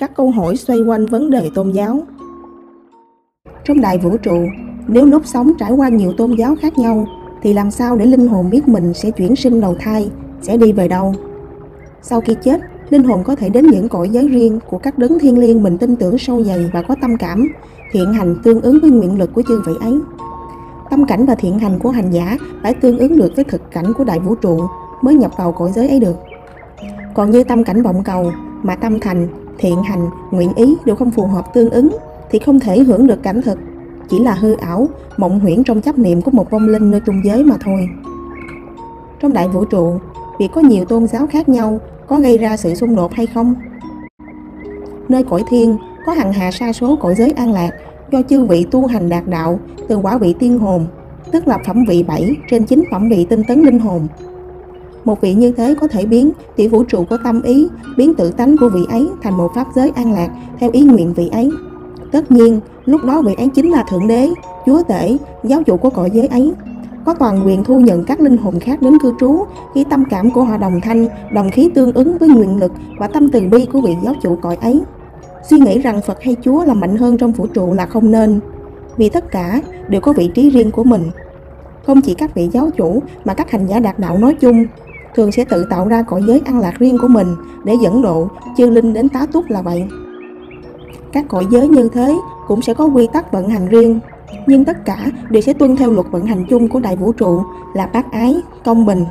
các câu hỏi xoay quanh vấn đề tôn giáo. Trong đại vũ trụ, nếu lúc sống trải qua nhiều tôn giáo khác nhau, thì làm sao để linh hồn biết mình sẽ chuyển sinh đầu thai, sẽ đi về đâu? Sau khi chết, linh hồn có thể đến những cõi giới riêng của các đấng thiên liêng mình tin tưởng sâu dày và có tâm cảm, thiện hành tương ứng với nguyện lực của chư vị ấy. Tâm cảnh và thiện hành của hành giả phải tương ứng được với thực cảnh của đại vũ trụ mới nhập vào cõi giới ấy được. Còn như tâm cảnh vọng cầu mà tâm thành, thiện hành, nguyện ý đều không phù hợp tương ứng thì không thể hưởng được cảnh thực, chỉ là hư ảo, mộng huyễn trong chấp niệm của một vong linh nơi trung giới mà thôi. Trong đại vũ trụ, việc có nhiều tôn giáo khác nhau có gây ra sự xung đột hay không? Nơi cõi thiên có hằng hà sa số cõi giới an lạc do chư vị tu hành đạt đạo từ quả vị tiên hồn, tức là phẩm vị 7 trên 9 phẩm vị tinh tấn linh hồn. Một vị như thế có thể biến tiểu vũ trụ có tâm ý, biến tự tánh của vị ấy thành một pháp giới an lạc theo ý nguyện vị ấy. Tất nhiên, lúc đó vị ấy chính là Thượng Đế, Chúa Tể, giáo chủ của cõi giới ấy, có toàn quyền thu nhận các linh hồn khác đến cư trú khi tâm cảm của họ đồng thanh, đồng khí tương ứng với nguyện lực và tâm từ bi của vị giáo chủ cõi ấy. Suy nghĩ rằng Phật hay Chúa là mạnh hơn trong vũ trụ là không nên, vì tất cả đều có vị trí riêng của mình. Không chỉ các vị giáo chủ mà các hành giả đạt đạo nói chung thường sẽ tự tạo ra cõi giới an lạc riêng của mình để dẫn độ chư linh đến tá túc là vậy. Các cõi giới như thế cũng sẽ có quy tắc vận hành riêng, nhưng tất cả đều sẽ tuân theo luật vận hành chung của đại vũ trụ là bác ái, công bình.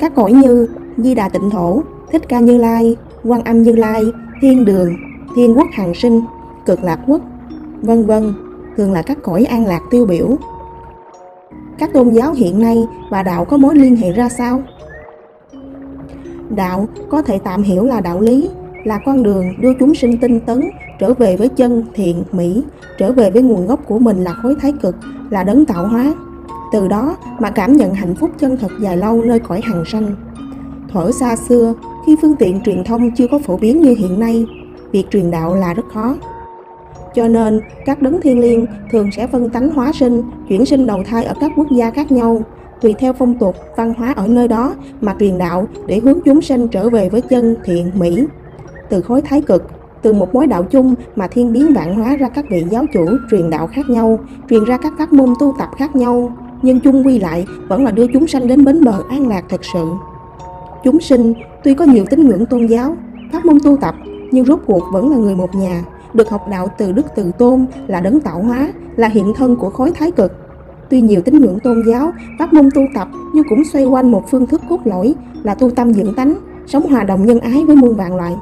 Các cõi như Di Đà Tịnh Thổ, Thích Ca Như Lai, Quan Âm Như Lai, Thiên Đường, Thiên Quốc Hằng Sinh, Cực Lạc Quốc, vân vân thường là các cõi an lạc tiêu biểu. Các tôn giáo hiện nay và đạo có mối liên hệ ra sao? Đạo có thể tạm hiểu là đạo lý, là con đường đưa chúng sinh tinh tấn trở về với chân thiện mỹ, trở về với nguồn gốc của mình là khối thái cực, là đấng tạo hóa. Từ đó mà cảm nhận hạnh phúc chân thật dài lâu nơi cõi hằng sanh. Thuở xa xưa, khi phương tiện truyền thông chưa có phổ biến như hiện nay, việc truyền đạo là rất khó. Cho nên, các đấng thiên liêng thường sẽ phân tánh hóa sinh, chuyển sinh đầu thai ở các quốc gia khác nhau, tùy theo phong tục, văn hóa ở nơi đó mà truyền đạo để hướng chúng sanh trở về với chân thiện mỹ. Từ khối thái cực, từ một mối đạo chung mà thiên biến vạn hóa ra các vị giáo chủ truyền đạo khác nhau, truyền ra các pháp môn tu tập khác nhau, nhưng chung quy lại vẫn là đưa chúng sanh đến bến bờ an lạc thật sự. Chúng sinh tuy có nhiều tín ngưỡng tôn giáo, pháp môn tu tập, nhưng rốt cuộc vẫn là người một nhà, được học đạo từ Đức Từ Tôn là đấng tạo hóa, là hiện thân của khối thái cực. Tuy nhiều tín ngưỡng tôn giáo, các môn tu tập nhưng cũng xoay quanh một phương thức cốt lõi là tu tâm dưỡng tánh, sống hòa đồng nhân ái với muôn vạn loại.